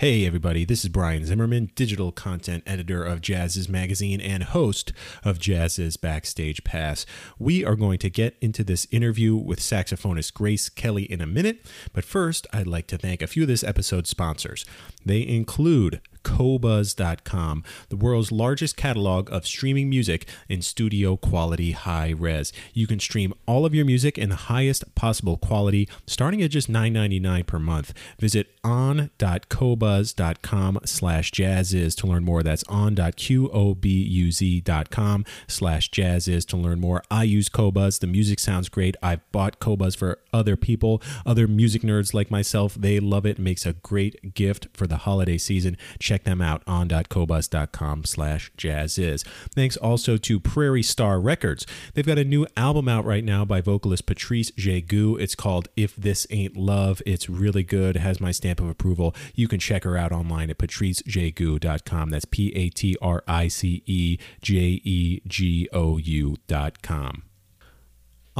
Hey, everybody, this is Brian Zimmerman, digital content editor of Jazziz Magazine and host of Jazziz Backstage Pass. We are going to get into this interview with saxophonist Grace Kelly in a minute, but first, I'd like to thank a few of this episode's sponsors. They include Qobuz.com, the world's largest catalog of streaming music in studio quality high res. You can stream all of your music in the highest possible quality, starting at just $9.99 per month. Visit on.qobuz.com slash jazziz to learn more. That's on.qobuz.com slash jazziz to learn more. I use Qobuz. The music sounds great. I've bought Qobuz for other people, other music nerds like myself. They love it. it makes a great gift for the holiday season. Check them out on.qobuz.com slash jazziz. Thanks also to Prairie Star Records. They've got a new album out right now by vocalist Patrice Jegou. It's called If This Ain't Love. It's really good. Has my stamp of approval. You can check her out online at patricejegou.com. That's P A T R I C E J E G O U.com.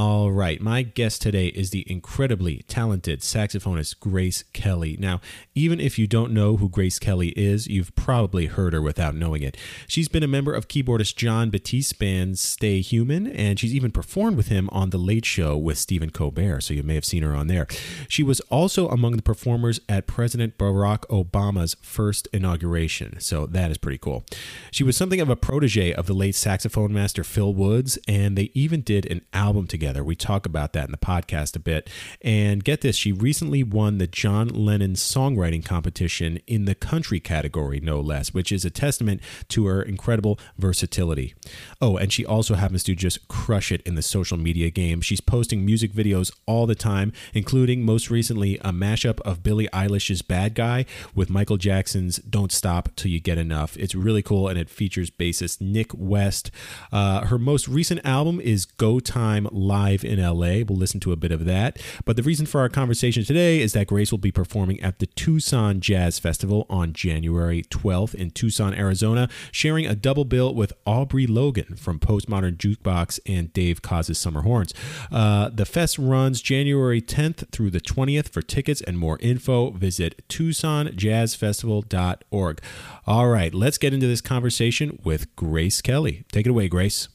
All right, my guest today is the incredibly talented saxophonist Grace Kelly. Now, even if you don't know who Grace Kelly is, you've probably heard her without knowing it. She's been a member of keyboardist Jon Batiste's band Stay Human, and she's even performed with him on The Late Show with Stephen Colbert, so you may have seen her on there. She was also among the performers at President Barack Obama's first inauguration, so that is pretty cool. She was something of a protege of the late saxophone master Phil Woods, and they even did an album together together. We talk about that in the podcast a bit. And get this, she recently won the John Lennon songwriting competition in the country category, no less, which is a testament to her incredible versatility. Oh, and she also happens to just crush it in the social media game. She's posting music videos all the time, including most recently a mashup of Billie Eilish's Bad Guy with Michael Jackson's Don't Stop Till You Get Enough. It's really cool and it features bassist Nick West. Uh, her most recent album is Go Time live in LA. We'll listen to a bit of that. But the reason for our conversation today is that Grace will be performing at the Tucson Jazz Festival on January 12th in Tucson, Arizona, sharing a double bill with Aubrey Logan from Postmodern Jukebox and Dave Koz's Summer Horns. Uh, the fest runs January 10th through the 20th. For tickets and more info, visit TucsonJazzFestival.org. All right, let's get into this conversation with Grace Kelly. Take it away, Grace.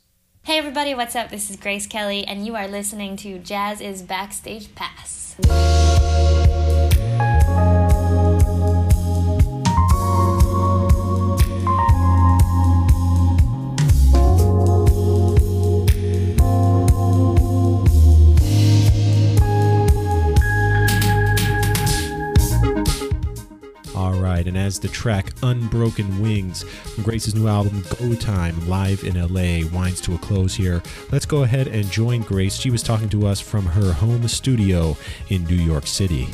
Hey everybody, what's up? This is Grace Kelly, and you are listening to Jazziz Backstage Pass. Right, and as the track Unbroken Wings from Grace's new album Go Time live in LA winds to a close here, let's go ahead and join Grace. She was talking to us from her home studio in New York City.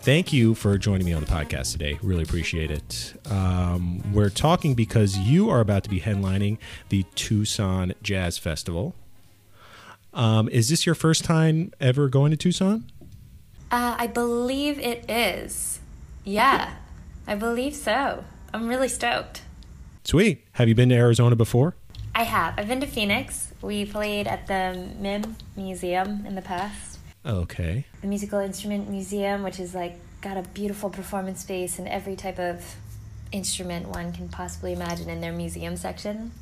Thank you for joining me on the podcast today. Really appreciate it. Um, we're talking because you are about to be headlining the Tucson Jazz Festival. Um, is this your first time ever going to Tucson? Uh, I believe it is. Yeah, I believe so. I'm really stoked. Sweet. Have you been to Arizona before? I have. I've been to Phoenix. We played at the MIM Museum in the past. Okay. The Musical Instrument Museum, which is like got a beautiful performance space and every type of instrument one can possibly imagine in their museum section.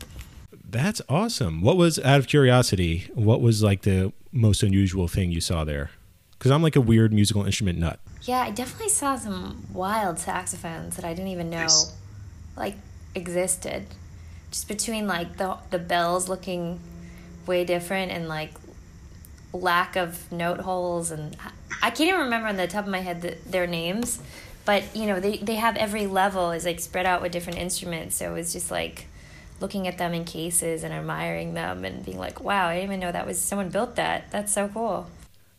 That's awesome. What was, out of curiosity, what was like the most unusual thing you saw there? Because I'm like a weird musical instrument nut. Yeah, I definitely saw some wild saxophones that I didn't even know like existed. Just between like the the bells looking way different and like lack of note holes and I can't even remember on the top of my head the, their names, but you know they they have every level is like spread out with different instruments. So it was just like looking at them in cases and admiring them and being like, wow, I didn't even know that was someone built that. That's so cool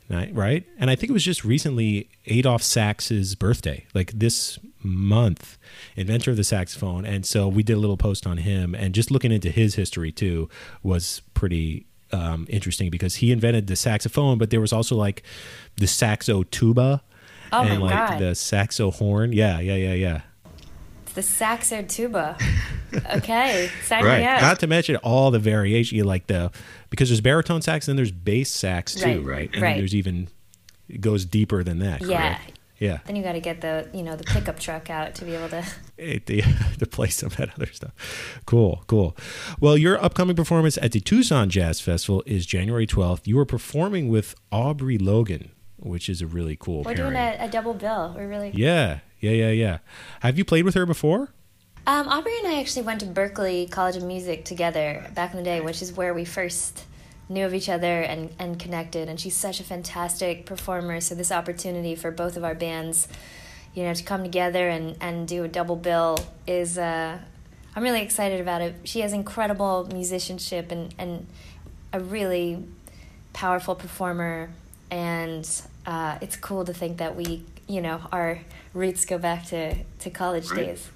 right? And I think it was just recently Adolphe Sax's birthday, like this month, inventor of the saxophone. And so we did a little post on him, and just looking into his history too was pretty um, interesting because he invented the saxophone, but there was also like the saxo tuba oh and like God. the saxo horn. Yeah, yeah, yeah, yeah. The saxo tuba. okay, sign right. me up. Not to mention all the variation, you like the because there's baritone sax and then there's bass sax too, Right, right? And right. there's even it goes deeper than that. Yeah. correct? Yeah. Then you got to get the you know the pickup truck out to be able to. the, to play some of that other stuff. Cool, cool. Well, your upcoming performance at the Tucson Jazz Festival is January 12th. You are performing with Aubrey Logan, which is a really cool We're pairing. doing a, a double bill. We're really. Yeah, yeah, yeah, yeah. Have you played with her before? Um, Aubrey and I actually went to Berklee College of Music together back in the day, which is where we first knew of each other and, and connected. And she's such a fantastic performer. So this opportunity for both of our bands, you know, to come together and, and do a double bill is uh, I'm really excited about it. She has incredible musicianship and, and a really powerful performer. And uh, it's cool to think that we, you know, our roots go back to, to college Right. days.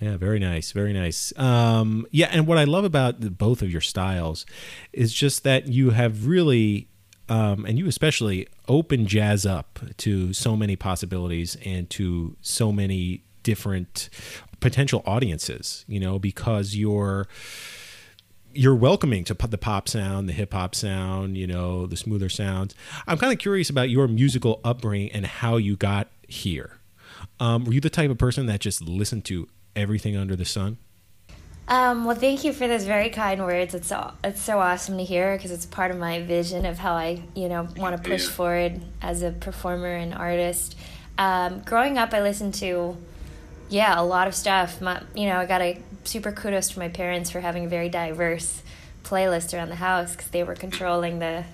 Yeah, very nice, very nice. Um, yeah, and what I love about the, both of your styles is just that you have really, um, and you especially, open jazz up to so many possibilities and to so many different potential audiences. You know, because you're you're welcoming to p- the pop sound, the hip hop sound, you know, the smoother sounds. I'm kind of curious about your musical upbringing and how you got here. Um, were you the type of person that just listened to everything under the sun? Um, well, thank you for those very kind words. It's so, it's so awesome to hear because it's part of my vision of how I, you know, want to push Yeah. forward as a performer and artist. Um, growing up, I listened to, yeah, a lot of stuff. My, you know, I got a super kudos to my parents for having a very diverse playlist around the house because they were controlling the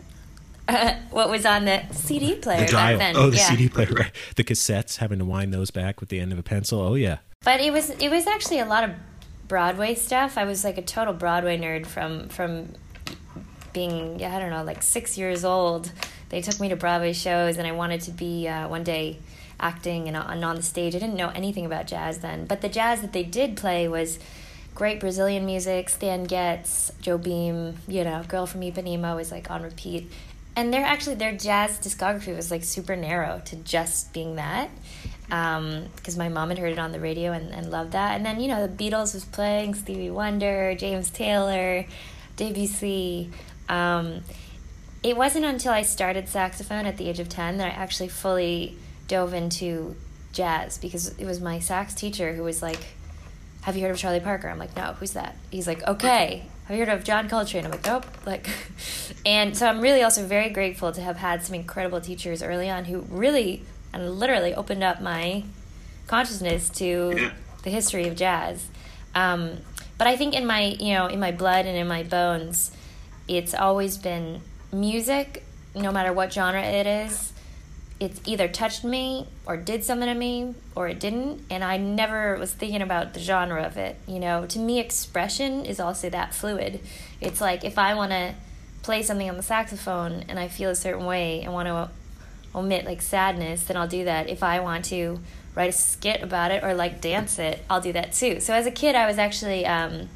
what was on the CD player The back then. Oh, the yeah. CD player, right? The cassettes, having to wind those back with the end of a pencil. Oh, yeah. But it was it was actually a lot of Broadway stuff. I was like a total Broadway nerd from from being yeah I don't know like six years old. They took me to Broadway shows, and I wanted to be uh, one day acting and on, the stage. I didn't know anything about jazz then, but the jazz that they did play was great Brazilian music. Stan Getz, Jobim, you know, Girl from Ipanema was like on repeat. And their actually their jazz discography was like super narrow to just being that because my mom had heard it on the radio and, and loved that. And then, you know, the Beatles was playing, Stevie Wonder, James Taylor, Debussy. Um, it wasn't until I started saxophone at the age of 10 that I actually fully dove into jazz because it was my sax teacher who was like, Have you heard of Charlie Parker? I'm like, No, who's that? He's like, Okay. Have you heard of John Coltrane? I'm like, Nope. Like, and so I'm really also very grateful to have had some incredible teachers early on who really and literally opened up my consciousness to the history of jazz. Um, but I think in my you know in my blood and in my bones, it's always been music, no matter what genre it is. It's either touched me or did something to me or it didn't, and I never was thinking about the genre of it. You know, to me, expression is also that fluid. It's like if I want to play something on the saxophone and I feel a certain way and want to omit like sadness, then I'll do that. If I want to write a skit about it or like dance it, I'll do that too. So as a kid, I was actually, um,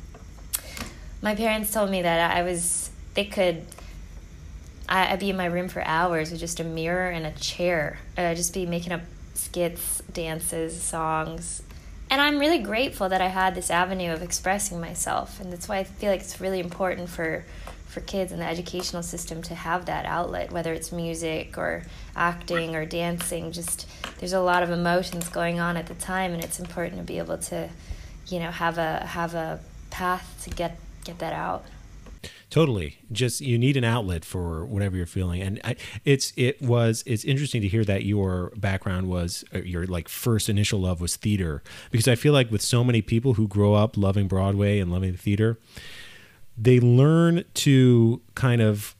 my parents told me that I was, they could, I, I'd be in my room for hours with just a mirror and a chair. Uh, I'd just be making up skits, dances, songs. And I'm really grateful that I had this avenue of expressing myself. And that's why I feel like it's really important for for kids in the educational system to have that outlet, whether it's music or acting or dancing. Just there's a lot of emotions going on at the time, and it's important to be able to, you know, have a have a path to get get that out. Totally. Just you need an outlet for whatever you're feeling, and I, it's it was it's interesting to hear that your background was uh, your like first initial love was theater because I feel like with so many people who grow up loving Broadway and loving the theater, they learn to kind of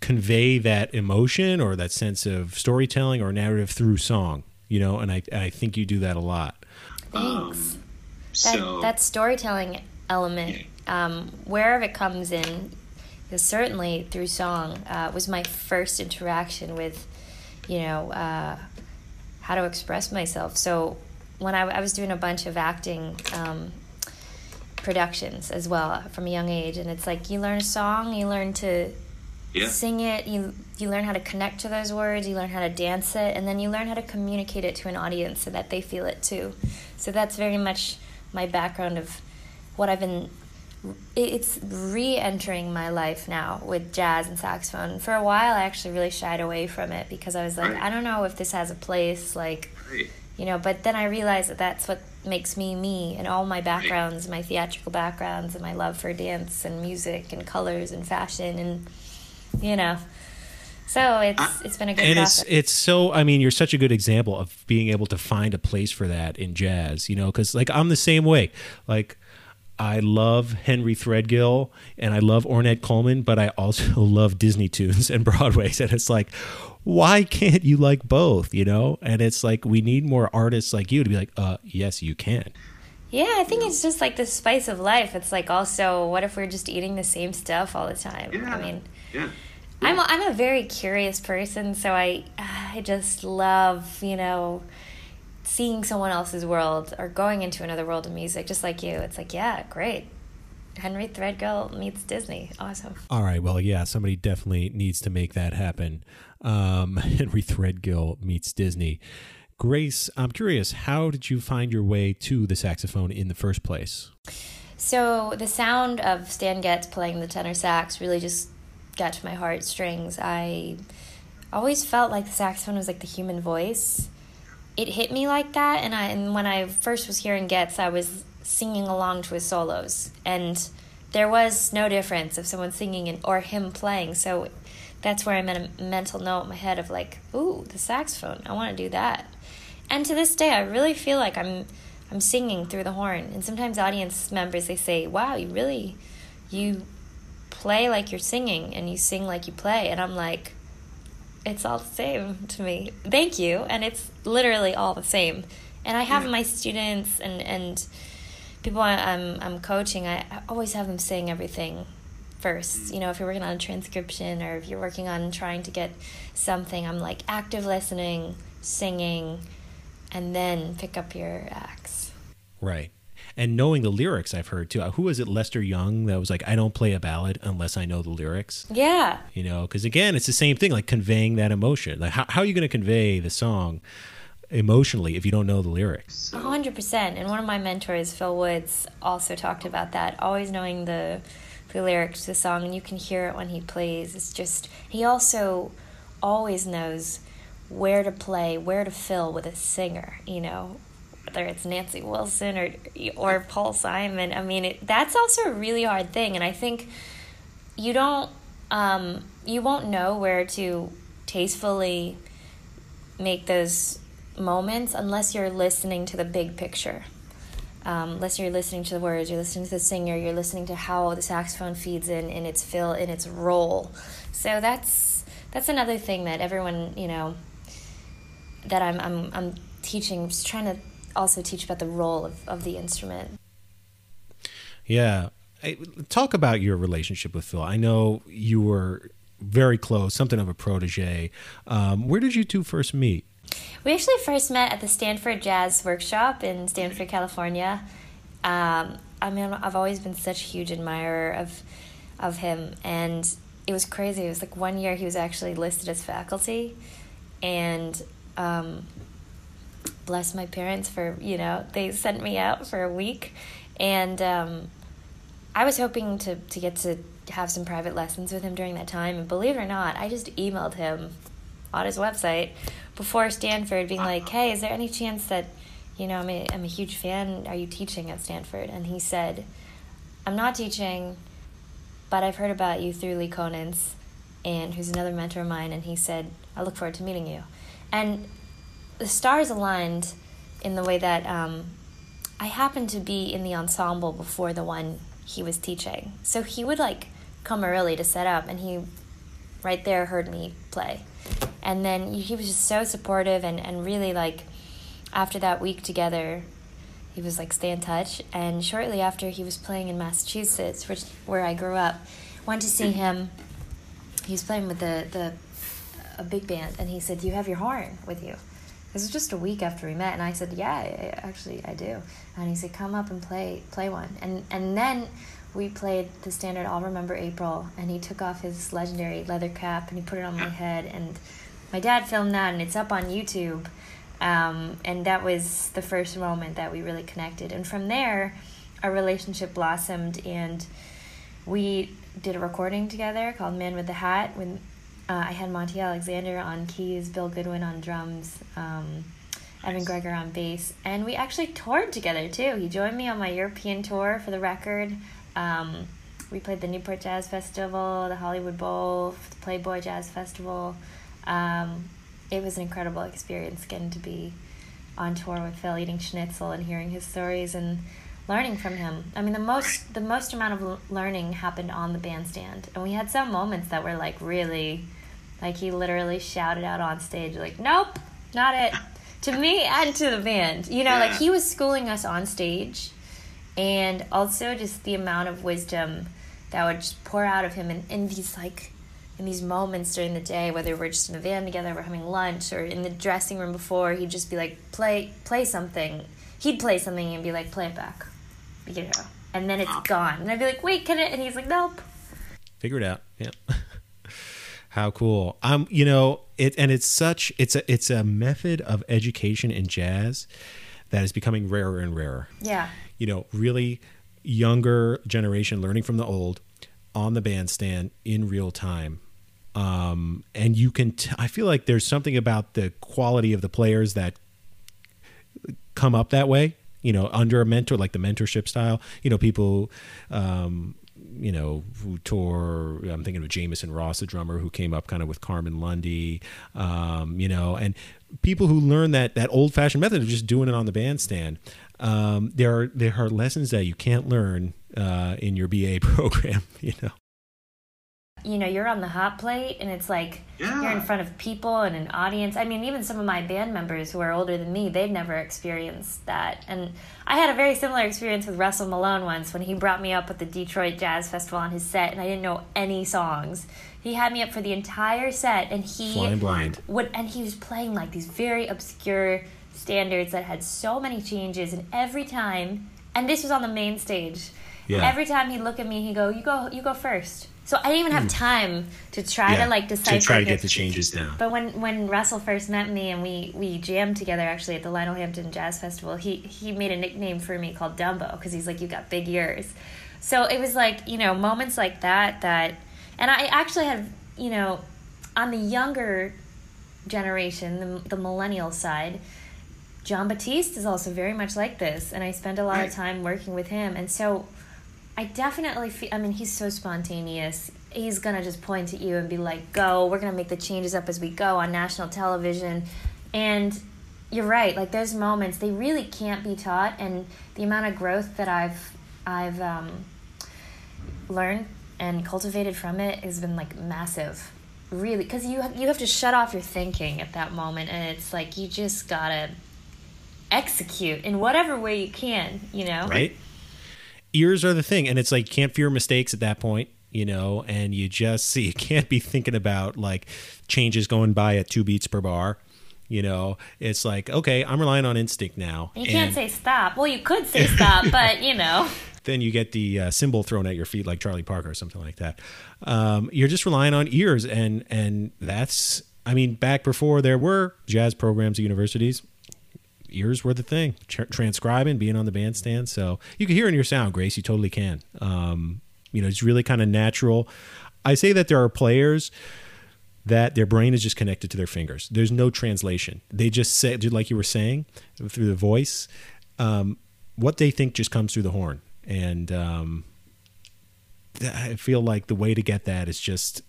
convey that emotion or that sense of storytelling or narrative through song. You know, and I and I think you do that a lot. Thanks. that So that storytelling element, um, wherever it comes in, is certainly through song, uh, was my first interaction with, you know, uh, how to express myself. So when I, I was doing a bunch of acting um, productions as well from a young age, and it's like you learn a song, you learn to yeah, sing it you you learn how to connect to those words you learn how to dance it and then you learn how to communicate it to an audience so that they feel it too so that's very much my background of what i've been it's re-entering my life now with jazz and saxophone. For a while, I actually really shied away from it because I was like, right. I don't know if this has a place, like, right. you know. But then I realized that that's what makes me me, and all my backgrounds, right. my theatrical backgrounds, and my love for dance and music and colors and fashion, and you know. So it's it's been a good and process. it's it's so I mean you're such a good example of being able to find a place for that in jazz you know because like I'm the same way like I love Henry Threadgill and I love Ornette Coleman, but I also love Disney tunes and Broadways. And it's like, why can't you like both? You know? And it's like, we need more artists like you to be like, uh, yes, you can. Yeah, I think it's just like the spice of life. It's like also, what if we're just eating the same stuff all the time? Yeah. I mean, yeah. I'm a, I'm a very curious person, so I I just love you know seeing someone else's world or going into another world of music, just like you. It's like, yeah, great. Henry Threadgill meets Disney. Awesome. All right. Well, yeah, somebody definitely needs to make that happen. Um, Henry Threadgill meets Disney. Grace, I'm curious, how did you find your way to the saxophone in the first place? So, the sound of Stan Getz playing the tenor sax really just got to my heartstrings. I always felt like the saxophone was like the human voice it hit me like that and I and when I first was hearing Getz I was singing along to his solos and there was no difference of someone singing and, or him playing so that's where I made a mental note in my head of like ooh the saxophone I want to do that. And to this day I really feel like I'm I'm singing through the horn and sometimes audience members they say wow you really you play like you're singing and you sing like you play and I'm like it's all the same to me. Thank you. And it's literally all the same. And I have yeah. my students and, and people I'm, I'm coaching, I, I always have them saying everything first. Mm. You know, if you're working on a transcription or if you're working on trying to get something, I'm like active listening, singing, and then pick up your axe. Right and knowing the lyrics I've heard too. Who was it? Lester Young that was like, I don't play a ballad unless I know the lyrics. Yeah. You know, because again, it's the same thing, like conveying that emotion. Like, how, how are you going to convey the song emotionally if you don't know the lyrics? A hundred percent. And one of my mentors, Phil Woods, also talked about that. Always knowing the the lyrics to the song, and you can hear it when he plays. It's just he also always knows where to play, where to fill with a singer. You know, whether it's Nancy Wilson or or Paul Simon. I mean, it, that's also a really hard thing, and I think you don't um, you won't know where to tastefully make those moments unless you're listening to the big picture. Um, unless you're listening to the words, you're listening to the singer, you're listening to how the saxophone feeds in in its fill in its role. So that's that's another thing that everyone you know that I'm I'm I'm teaching, just trying to also teach about the role of, of the instrument. Yeah. I, talk about your relationship with Phil. I know you were very close, something of a protege. Um, where did you two first meet? We actually first met at the Stanford Jazz Workshop in Stanford, California. Um, I mean, I've always been such a huge admirer of of him, and it was crazy. It was like one year he was actually listed as faculty, and um, bless my parents for you know they sent me out for a week, and um, I was hoping to to get to have some private lessons with him during that time. And believe it or not, I just emailed him on his website before Stanford, being like, "Hey, is there any chance that you know I'm a, I'm a huge fan? Are you teaching at Stanford?" And he said, "I'm not teaching." But I've heard about you through Lee Konitz, and who's another mentor of mine, and he said, I look forward to meeting you. And the stars aligned in the way that um, I happened to be in the ensemble before the one he was teaching. So he would like come early to set up, and he right there heard me play. And then he was just so supportive and, and really like after that week together, he was like stay in touch. And shortly after, he was playing in Massachusetts, which where I grew up. Went to see him. He was playing with the the a big band, and he said, "You have your horn with you." This was just a week after we met, and I said, "Yeah, I, actually, I do." And he said, "Come up and play, play one." And and then we played the standard "I'll Remember April," and he took off his legendary leather cap and he put it on my head, and my dad filmed that, and it's up on YouTube. Um, and that was the first moment that we really connected. And from there, our relationship blossomed, and we did a recording together called "Man with the Hat." When uh, I had Monty Alexander on keys, Bill Goodwin on drums. Um, Evan Gregor on bass, and we actually toured together too. He joined me on my European tour for the record. Um, we played the Newport Jazz Festival, the Hollywood Bowl, the Playboy Jazz Festival. Um, it was an incredible experience getting to be on tour with Phil, eating schnitzel and hearing his stories and learning from him. I mean, the most the most amount of learning happened on the bandstand, and we had some moments that were like really, like he literally shouted out on stage, like, "Nope, not it." to me and to the band. You know, yeah. like he was schooling us on stage, and also just the amount of wisdom that would just pour out of him in, in these like in these moments during the day, whether we're just in the van together, we're having lunch, or in the dressing room before, he'd just be like, play play something. He'd play something and be like, play it back, you know, and then it's gone, and I'd be like, wait, can it? And he's like, nope. Figure it out. Yeah. How cool. Um, you know, it and it's such it's a it's a method of education in jazz that is becoming rarer and rarer. Yeah. You know, really younger generation learning from the old on the bandstand in real time. Um, and you can t- I feel like there's something about the quality of the players that come up that way you know under a mentor like the mentorship style you know people um, you know, who tour. I'm thinking of Jamison Ross, the drummer, who came up kind of with Carmen Lundy, um, you know, and people who learn that that old fashioned method of just doing it on the bandstand. Um, there are there are lessons that you can't learn uh, in your BA program, you know you know you're on the hot plate and it's like yeah. you're in front of people and an audience. I mean even some of my band members who are older than me they've never experienced that. And i had a very similar experience with russell malone once when he brought me up at the detroit jazz festival on his set and i didn't know any songs. He had me up for the entire set and he Flying blind. would and he was playing like these very obscure standards that had so many changes and every time and this was on the main stage. Yeah. every time he'd look at me he'd go you go you go first so I didn't even have hmm. time to try yeah, to like decipher. To try to get the changes down. But when when Russell first met me and we we jammed together actually at the Lionel Hampton Jazz Festival, he he made a nickname for me called Dumbo because he's like you got big ears. So it was like you know moments like that that, and I actually had you know, on the younger generation, the the millennial side. Jon Batiste is also very much like this, and I spend a lot right. of time working with him. And so I definitely feel, I mean, he's so spontaneous. He's going to just point at you and be like, go, we're going to make the changes up as we go on national television. And you're right. Like, those moments they really can't be taught. And the amount of growth that I've, I've um, learned and cultivated from it has been like massive. Really, because you, you have to shut off your thinking at that moment. And it's like, you just got to execute in whatever way you can, you know? Right ears are the thing. And it's like you can't fear mistakes at that point you know and you just see you can't be thinking about like changes going by at two beats per bar you know. It's like okay i'm relying on instinct now. You and can't say stop. Well you could say stop but you know. Then you get the uh, cymbal thrown at your feet like charlie parker or something like that. Um, you're just relying on ears and and that's i mean back before there were jazz programs at universities ears were the thing. Tr- transcribing, being on the bandstand, so you can hear in your sound, Grace. You totally can. Um, you know, it's really kind of natural. I say that there are players that their brain is just connected to their fingers. There's no translation. They just say, like you were saying, through the voice. Um, what they think just comes through the horn, and um, I feel like the way to get that is just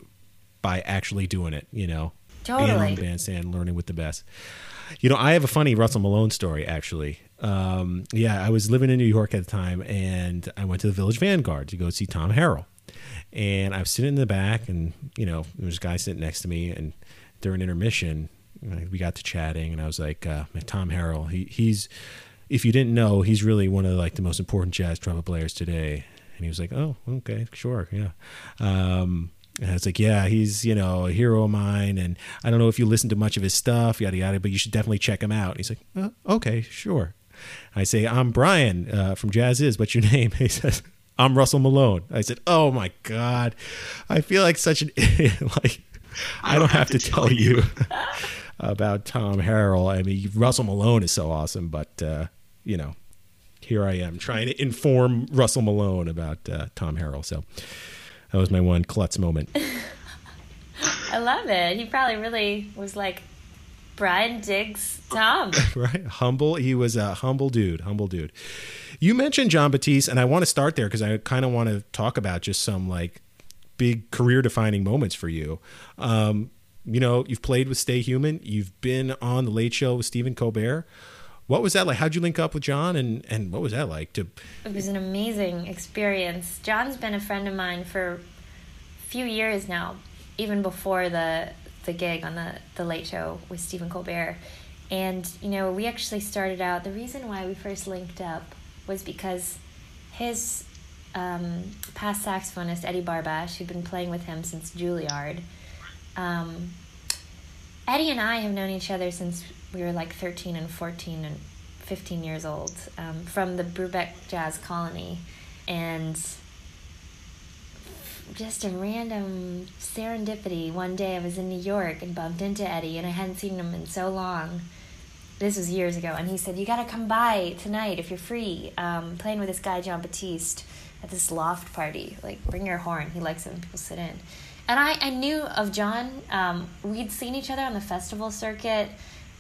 by actually doing it. You know, totally. being on the bandstand, learning with the best. You know, I have a funny Russell Malone story actually. Um, yeah, I was living in New York at the time, and I went to the Village Vanguard to go see Tom Harrell. And I was sitting in the back, and you know, there was a guy sitting next to me, and during intermission, we got to chatting, and I was like, uh, Tom Harrell, he, he's, if you didn't know, he's really one of like the most important jazz trumpet players today. And he was like, oh, okay, sure, yeah. Um, and it's like, yeah, he's, you know, a hero of mine. And I don't know if you listen to much of his stuff, yada, yada, but you should definitely check him out. And he's like, oh, okay, sure. I say, I'm Brian uh, from Jazziz. What's your name? He says, I'm Russell Malone. I said, oh my God. I feel like such an idiot. like, I don't, have, to, tell you about Tom Harrell. I mean, Russell Malone is so awesome, but, uh, you know, here I am trying to inform Russell Malone about uh, Tom Harrell. So that was my one klutz moment. I love it. He probably really was like, Brian digs Tom. right? Humble. He was a humble dude. Humble dude. You mentioned Jon Batiste, and I want to start there because I kind of want to talk about just some like big career defining moments for you. Um, you know, you've played with Stay Human. You've been on the Late Show with Stephen Colbert. What was that like? How'd you link up with John, and and what was that like? To it was an amazing experience. John's been a friend of mine for a few years now, even before the the gig on the the Late Show with Stephen Colbert. And you know, we actually started out. The reason why we first linked up was because his um, past saxophonist Eddie Barbash, who'd been playing with him since Juilliard. Um, Eddie and I have known each other since we were like 13 and 14 and 15 years old um, from the Brubeck Jazz Colony. And just a random serendipity. One day I was in New York and bumped into Eddie, and I hadn't seen him in so long. This was years ago, and he said, "You got to come by tonight if you're free. Um, playing with this guy Jon Batiste at this loft party. Like, bring your horn. He likes it when people sit in." And I, I knew of John. Um, we'd seen each other on the festival circuit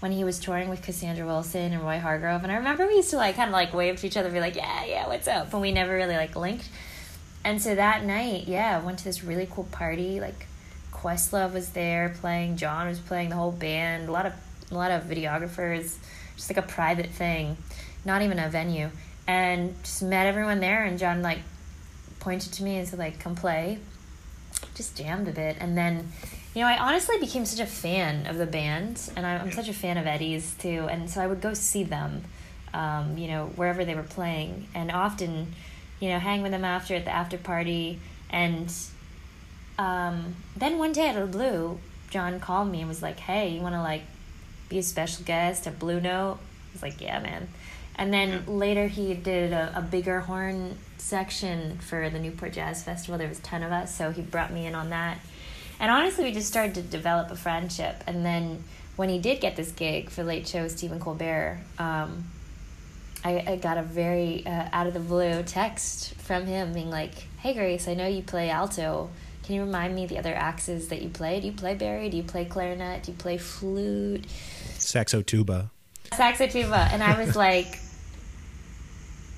when he was touring with Cassandra Wilson and Roy Hargrove, and I remember we used to like kind of like wave to each other, and be like, "Yeah, yeah, what's up?" But we never really like linked. And so that night, yeah, went to this really cool party. Like Questlove was there playing, Jon was playing, the whole band, a lot of a lot of videographers, just like a private thing, not even a venue. And just met everyone there and John like pointed to me and said like come play. Just jammed a bit and then you know, I honestly became such a fan of the band, and I'm such a fan of Eddie's too. And so I would go see them, um, you know, wherever they were playing, and often you know, hang with them after at the after party. And um, then one day out of the blue, John called me and was like, "Hey, you want to like be a special guest at Blue Note?" I was like, "Yeah, man." And then later he did a, a bigger horn section for the Newport Jazz Festival. There was ten of us, so he brought me in on that. And honestly, we just started to develop a friendship. And then when he did get this gig for Late Show with Stephen Colbert, um, I, I got a very uh, out of the blue text from him being like, "Hey Grace, I know you play alto. Can you remind me the other axes that you play? Do you play bari? Do you play clarinet? Do you play flute? Saxo tuba. Saxo tuba." And I was like,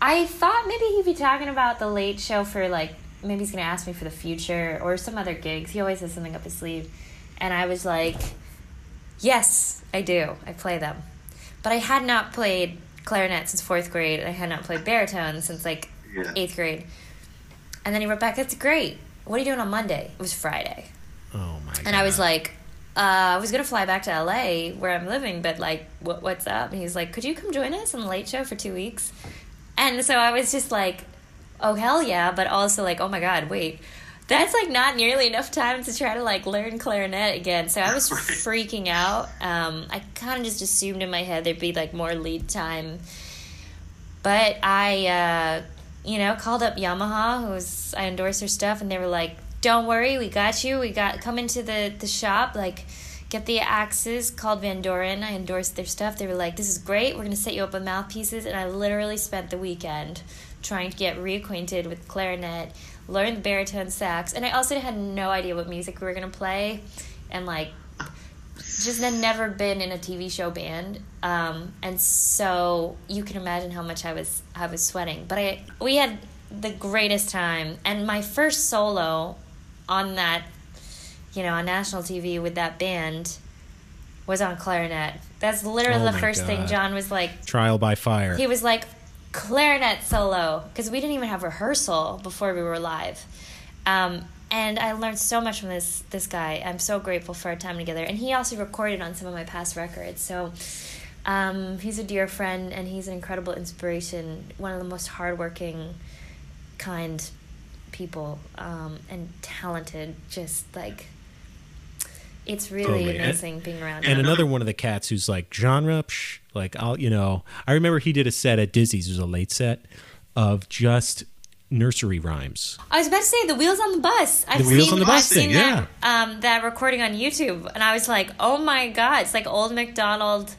I thought maybe he'd be talking about the late show for like maybe he's gonna ask me for the future or some other gigs. He always has something up his sleeve, and I was like, "Yes, I do. I play them." But I had not played clarinet since fourth grade. I had not played baritone since like yeah. eighth grade. And then he wrote back, "That's great. What are you doing on Monday?" It was Friday. Oh my! And I was like, uh, "I was gonna fly back to LA where I'm living, but like, what what's up?" And he's like, "Could you come join us on the Late Show for two weeks?" And so I was just like, "Oh hell yeah!" But also like, "Oh my god, wait." that's like not nearly enough time to try to like learn clarinet again. So I was right. freaking out. Um, I kind of just assumed in my head there'd be like more lead time, but I, uh, you know, called up Yamaha, who's I endorse their stuff, and they were like, "Don't worry, we got you. We got come into the the shop like." Get the axes called Vandoren. I endorsed their stuff. They were like, "This is great. We're gonna set you up with mouthpieces." And I literally spent the weekend trying to get reacquainted with clarinet, learn the baritone sax, and I also had no idea what music we were gonna play, and like just had never been in a TV show band, um, and so you can imagine how much I was I was sweating. But I we had the greatest time, and my first solo on that, you know, on national TV with that band was on clarinet. That's literally oh the first God. thing John was like. Trial by fire. He was like, clarinet solo because we didn't even have rehearsal before we were live. Um, and I learned so much from this this guy. I'm so grateful for our time together. And he also recorded on some of my past records. So um, he's a dear friend and he's an incredible inspiration. One of the most hardworking, kind people um, and talented. Just like it's really totally. amazing and, being around. And another one of the cats who's like genre, psh, like I'll, you know, I remember he did a set at Dizzy's. It was a late set of just nursery rhymes. I was about to say the wheels on the bus. I've the wheels seen, on the bus I've thing, yeah. That, um, that recording on YouTube, and I was like, oh my god, it's like old McDonald.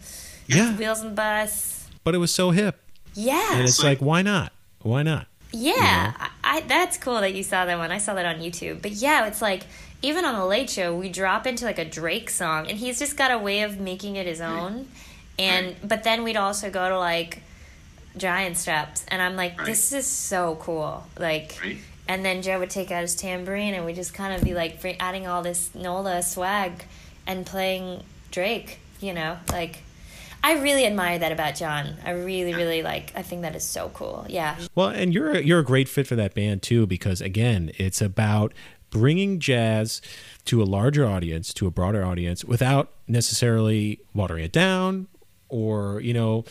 Yeah. Wheels on the bus. But it was so hip. Yeah. And it's like, why not? Why not? Yeah, I, I, that's cool that you saw that one. I saw that on YouTube. But yeah, it's like even on the Late Show, we drop into like a Drake song, and he's just got a way of making it his own. And but then we'd also go to like Giant Steps, and I'm like, Right. this is so cool. Like, Right. and then Joe would take out his tambourine, and we just kind of be like adding all this Nola swag and playing Drake. You know, like. I really admire that about John. I really, really like. I think that is so cool. Yeah. Well, and you're a, you're a great fit for that band too because again, it's about bringing jazz to a larger audience, to a broader audience without necessarily watering it down or, you know,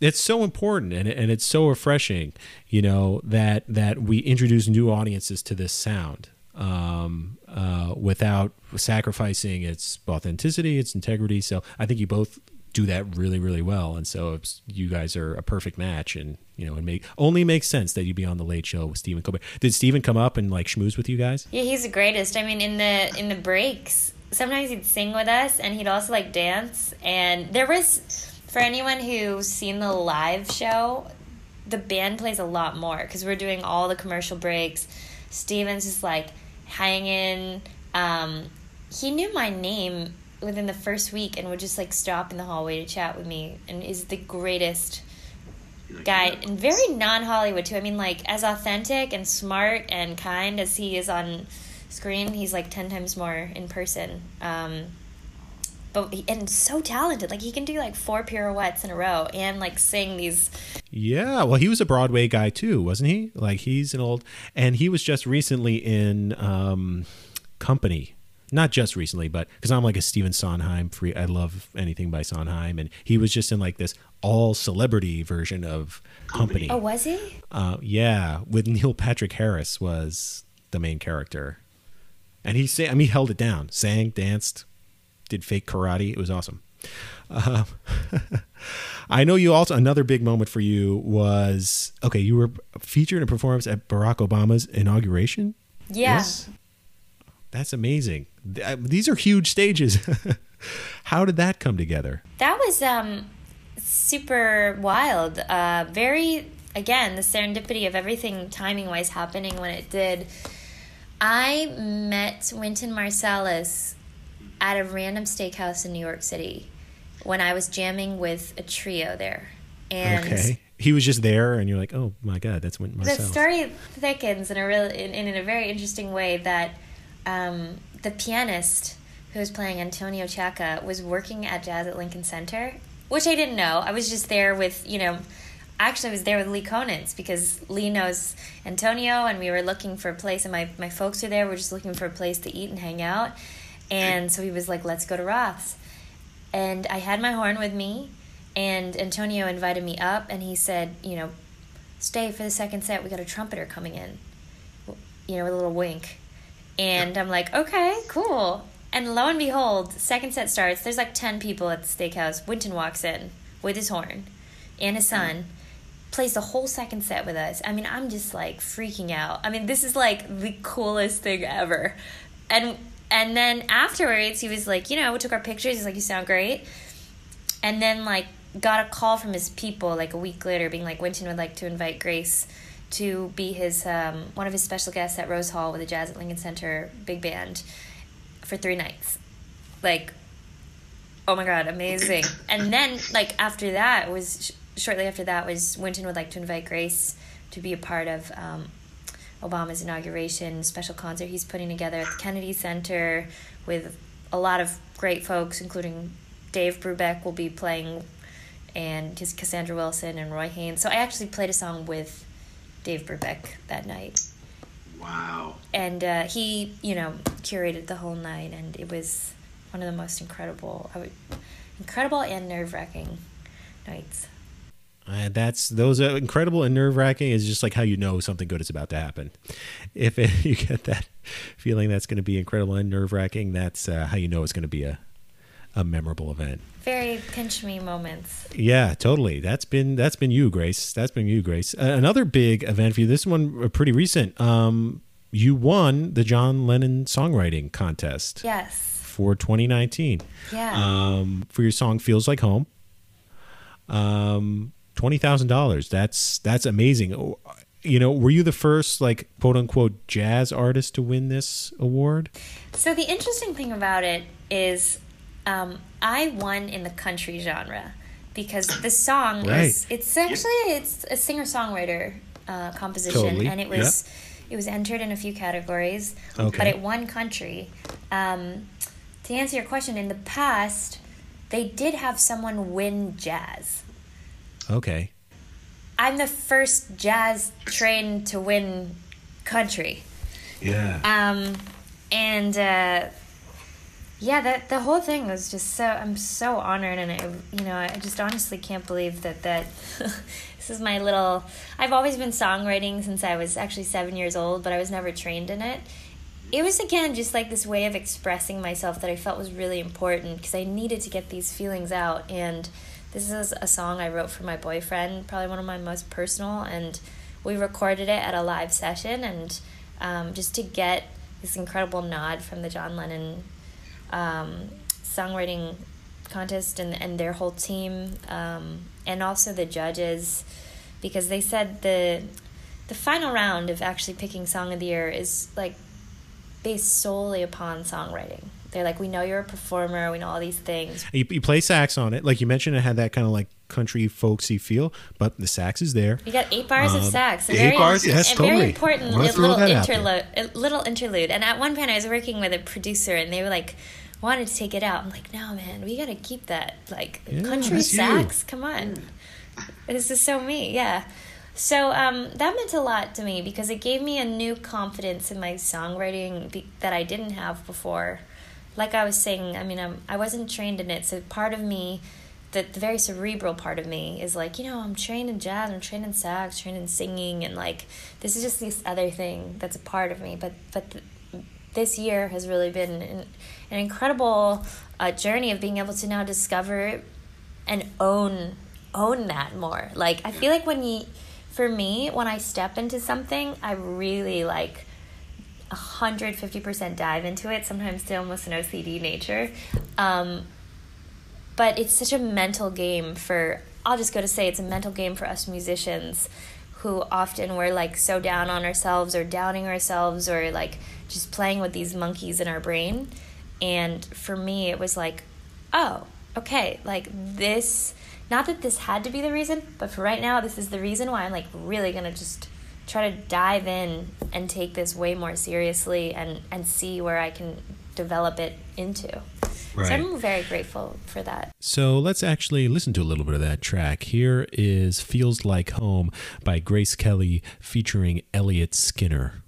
it's so important and, and it's so refreshing, you know, that that we introduce new audiences to this sound um, uh, without sacrificing its authenticity, its integrity. So I think you both do that really, really well, and so you guys are a perfect match. And you know, it make only makes sense that you'd be on the Late Show with Stephen Colbert. Did Stephen come up and like schmooze with you guys? Yeah, he's the greatest. I mean, in the in the breaks, sometimes he'd sing with us, and he'd also like dance. And there was, for anyone who's seen the live show, the band plays a lot more because we're doing all the commercial breaks. Stephen's just like hanging. Um, he knew my name within the first week and would just like stop in the hallway to chat with me, and is the greatest Like, guy and very non-hollywood too i mean like as authentic and smart and kind as he is on screen he's like 10 times more in person um but he, and so talented like he can do like four pirouettes in a row and like sing these Yeah, well, he was a Broadway guy too, wasn't he? Like he's an old, and he was just recently in um, Company. Not just recently, but because I'm like a Stephen Sondheim free. I love anything by Sondheim, and he was just in like this all celebrity version of Company. oh was he Uh, yeah, with Neil Patrick Harris was the main character, and he sang. I mean, he held it down, sang, danced, did fake karate. It was awesome. Uh, I know you also another big moment for you was okay. You were featured in a performance at Barack Obama's inauguration. yeah Yes. That's amazing. Uh, These are huge stages. How did that come together? that was um super wild uh very again the serendipity of everything timing wise happening when it did i met wynton marsalis at a random steakhouse in new york city when i was jamming with a trio there and okay, he was just there, and you're like, oh my god, that's when the story thickens in a real in, in a very interesting way that um, the pianist who was playing Antonio Ciacca was working at Jazz at Lincoln Center, which I didn't know. I was just there with you know. Actually, I was there with Lee Konitz because Lee knows Antonio, and we were looking for a place, and my, my folks were there. We are just looking for a place to eat and hang out, and so he was like, "Let's go to Roth's," and I had my horn with me, and Antonio invited me up, and he said, "You know, stay for the second set. We got a trumpeter coming in. You know, with a little wink. And I'm like, okay, cool. And lo and behold, second set starts. There's like 10 people at the steakhouse. Wynton walks in with his horn and his son, plays the whole second set with us. I mean, I'm just like freaking out. I mean, this is like the coolest thing ever. And and then afterwards, he was like, you know, we took our pictures. He's like, you sound great and then like got a call from his people like a week later being like wynton would like to invite grace to be his um, one of his special guests at rose hall with the jazz at lincoln center big band for three nights. Like oh my god amazing. And then like after that was sh- shortly after that was wynton would like to invite grace to be a part of um, obama's inauguration special concert he's putting together at the kennedy center with a lot of great folks including dave brubeck will be playing and his cassandra wilson and roy haynes. So i actually played a song with dave brubeck that night Wow. and uh, he you know curated the whole night and it was one of the most incredible would, incredible and nerve-wracking nights Uh, that's those are incredible and nerve wracking. Is just like how you know something good is about to happen. If it, you get that feeling that's going to be incredible and nerve wracking, that's uh, how you know it's going to be a a memorable event. very pinch me moments Yeah, totally. That's been that's been you, Grace. That's been you, Grace. Uh, another big event for you. This one uh, pretty recent. Um, you won the John Lennon songwriting contest yes for 2019 yeah um, for your song "Feels Like Home." Um, twenty thousand dollars. That's that's amazing. Oh, You know, were you the first like quote unquote jazz artist to win this award? So the interesting thing about it is, um, I won in the country genre because the song Right. is it's actually it's a singer songwriter uh, composition, Totally, and it was it was entered in a few categories, Okay. but it won country. Um, to answer your question, in the past, they did have someone win jazz. Okay. I'm the first jazz trained to win country. Yeah. Um, and uh, yeah, that the whole thing was just so. I'm so honored, and I, you know, I just honestly can't believe that that this is my little. I've always been songwriting since I was actually seven years old, but I was never trained in it. It was again just like this way of expressing myself that I felt was really important because I needed to get these feelings out. And this is a song I wrote for my boyfriend, probably one of my most personal, and we recorded it at a live session and um, just to get this incredible nod from the John Lennon um, songwriting contest and, and their whole team um, and also the judges because they said the the final round of actually picking song of the year is like based solely upon songwriting they're like we know you're a performer we know all these things You, you play sax on it, like you mentioned. It had that kind of like country folksy feel, but the sax is there. You got eight bars of Um, sax. Eight very, bars? Yes, a very important Wanna li- throw little interlude. A little interlude. And at one point, I was working with a producer, and they were like, wanted to take it out. I'm like, no, man, we gotta keep that. Like Yeah, country that's you. Come on, this is so me. Yeah. So um, that meant a lot to me because it gave me a new confidence in my songwriting be- that I didn't have before. Like I was saying, I mean, I'm, I wasn't trained in it, so part of me the, the very cerebral part of me is like, you know, I'm trained in jazz, I'm trained in sax, trained in singing, and like this is just this other thing that's a part of me. But but th- this year has really been an, an incredible uh, journey of being able to now discover and own own that more. Like I feel like when you, for me, when I step into something, I really like. 150% dive into it, sometimes to almost an OCD nature. Um, but it's such a mental game for I'll just go to say it's a mental game for us musicians who often we're like so down on ourselves or downing ourselves or like just playing with these monkeys in our brain and for me it was like oh okay like this not that this had to be the reason but for right now this is the reason why i'm like really gonna just try to dive in and take this way more seriously and and see where i can develop it into so I'm very grateful for that. So let's actually listen to a little bit of that track. Here is Feels Like Home by Grace Kelly featuring Elliot Skinner.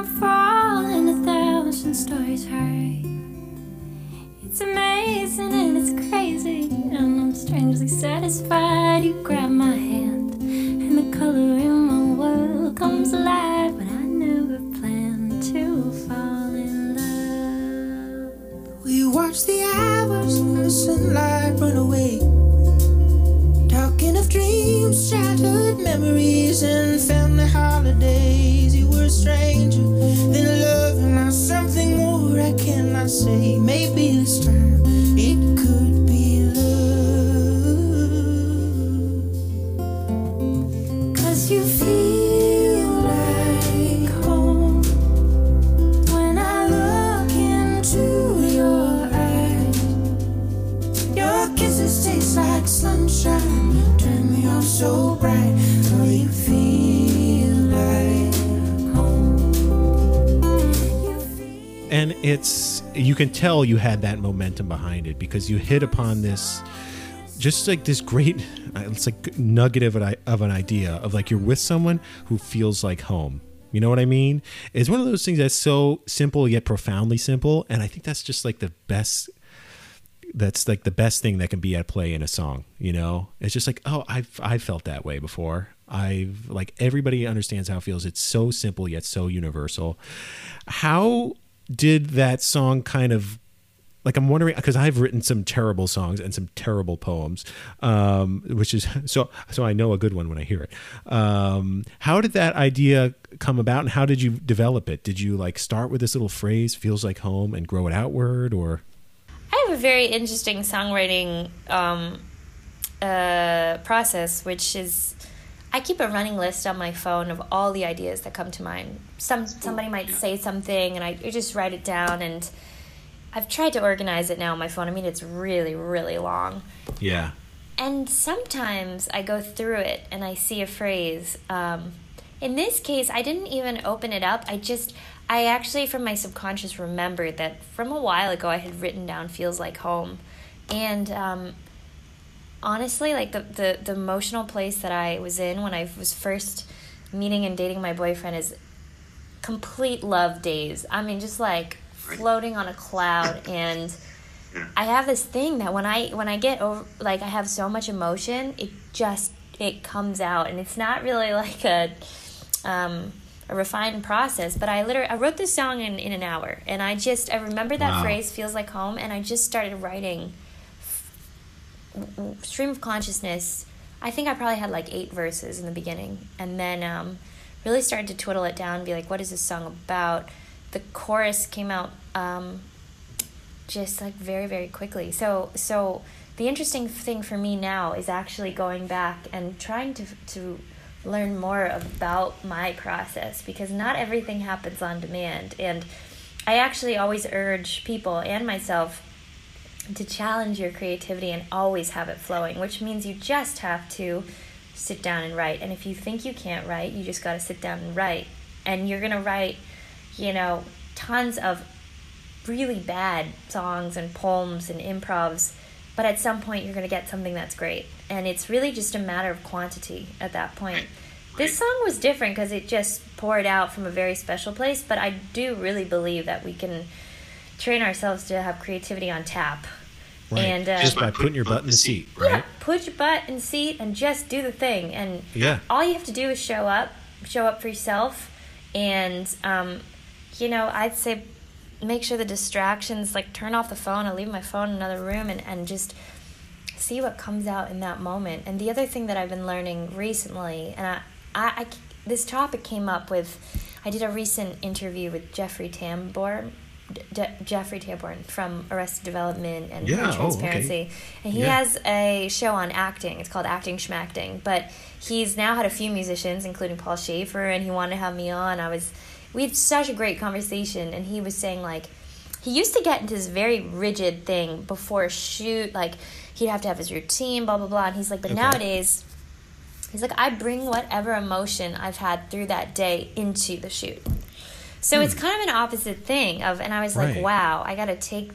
I'm falling a thousand stories high. It's amazing and it's crazy, and I'm strangely satisfied. You grab my hand, and the color in my world comes alive. But I never planned to fall in love. We watch the hours and the sunlight run away. Talking of dreams, childhood memories, and family holidays. Stranger, then love, and now something more I cannot say. Maybe this time And it's, you can tell you had that momentum behind it because you hit upon this, just like this great, uh, it's like nugget of an, of an idea of like you're with someone who feels like home. You know what I mean? It's one of those things that's so simple yet profoundly simple. And I think that's just like the best that's like the best thing that can be at play in a song you know it's just like oh i've i've felt that way before i've like everybody understands how it feels it's so simple yet so universal how did that song kind of like I'm wondering because I've written some terrible songs and some terrible poems, um, which is so so I know a good one when I hear it. Um, how did that idea come about, and how did you develop it? Did you like start with this little phrase "feels like home" and grow it outward, or? I have a very interesting songwriting um, uh, process, which is I keep a running list on my phone of all the ideas that come to mind. Some somebody might say something, and I, just write it down and I've tried to organize it now on my phone. I mean, it's really, really long. Yeah. And sometimes I go through it and I see a phrase. Um, in this case, I didn't even open it up. I just, I actually, from my subconscious, remembered that from a while ago I had written down feels like home. And um, honestly, like the, the, the emotional place that I was in when I was first meeting and dating my boyfriend is complete love days. I mean, just like floating on a cloud. And I have this thing that when I when I get over like I have so much emotion, it just it comes out. And it's not really like a um a refined process, but I literally I wrote this song in, in an hour. And I just I remember that Wow. phrase feels like home and I just started writing stream of consciousness i think i probably had like eight verses in the beginning. And then um, really started to twiddle it down and be like what is this song about? The chorus came out um, just like very very quickly. So so the interesting thing for me now is actually going back and trying to to learn more about my process because not everything happens on demand. And i actually always urge people and myself to challenge your creativity and always have it flowing, which means you just have to sit down and write. And if you think you can't write, you just got to sit down and write. And you're going to write, you know, tons of really bad songs and poems and improvs, but at some point you're going to get something that's great. And it's really just a matter of quantity at that point. This song was different because it just poured out from a very special place, but I do really believe that we can train ourselves to have creativity on tap. Right. And uh, just by putting your butt in the seat, right? yeah, put your butt in the seat and just do the thing. And Yeah. all you have to do is show up, show up for yourself, and um, you know, I'd say make sure the distractions like turn off the phone. I leave my phone in another room and and just see what comes out in that moment. And the other thing that I've been learning recently, and I, I, I this topic came up with, I did a recent interview with Jeffrey Tambor. Je- Jeffrey Tambor from Arrested Development and Yeah, oh, okay. Transparency, and he Yeah. has a show on acting. It's called Acting Schmacting. But he's now had a few musicians, including Paul Shaffer, and he wanted to have me on. I was, we had such a great conversation, and he was saying like, he used to get into this very rigid thing before a shoot, like he'd have to have his routine, blah blah blah. And he's like, but Okay. nowadays, he's like, I bring whatever emotion I've had through that day into the shoot. So it's kind of an opposite thing of, and I was like, wow, I gotta take,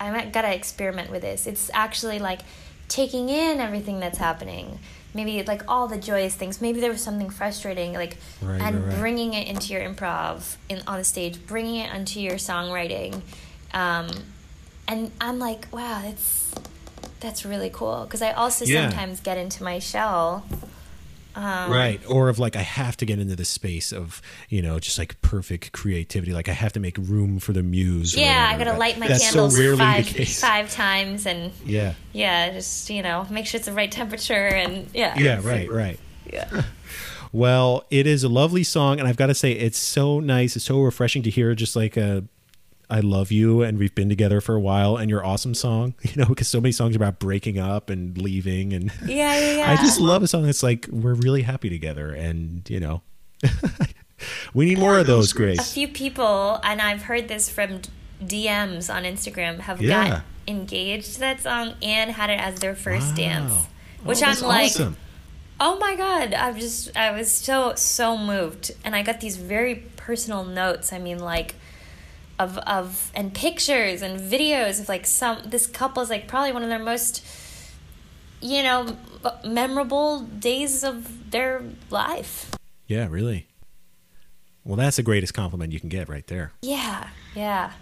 I gotta experiment with this. It's actually like taking in everything that's happening. Maybe like all the joyous things. Maybe there was something frustrating, like, Right, and right, right. bringing it into your improv in on the stage, bringing it onto your songwriting, um, and I'm like, wow, that's that's really cool because I also Yeah. sometimes get into my shell. Um, right. Or of like i have to get into the space of you know just like perfect creativity. Like i have to make room for the muse Yeah, I gotta light my that's candles so five five times and yeah. yeah, just you know, make sure it's the right temperature and yeah. yeah right right. Yeah. well it is a lovely song and i've got to say it's so nice it's so refreshing to hear just like a I love you and we've been together for a while and your awesome song, you know, because so many songs are about breaking up and leaving and Yeah, yeah, yeah. I just love a song that's like we're really happy together and you know we need more of those Grace. a few people, and I've heard this from DMs on Instagram, have Yeah. got engaged to that song and had it as their first Wow. dance. Oh, which Oh, I'm like, awesome. oh my god! I'm just, I was so so moved, and I got these very personal notes. I mean, like. Of, of and pictures and videos of like some this couple is like probably one of their most you know memorable days of their life yeah really well that's the greatest compliment you can get right there yeah yeah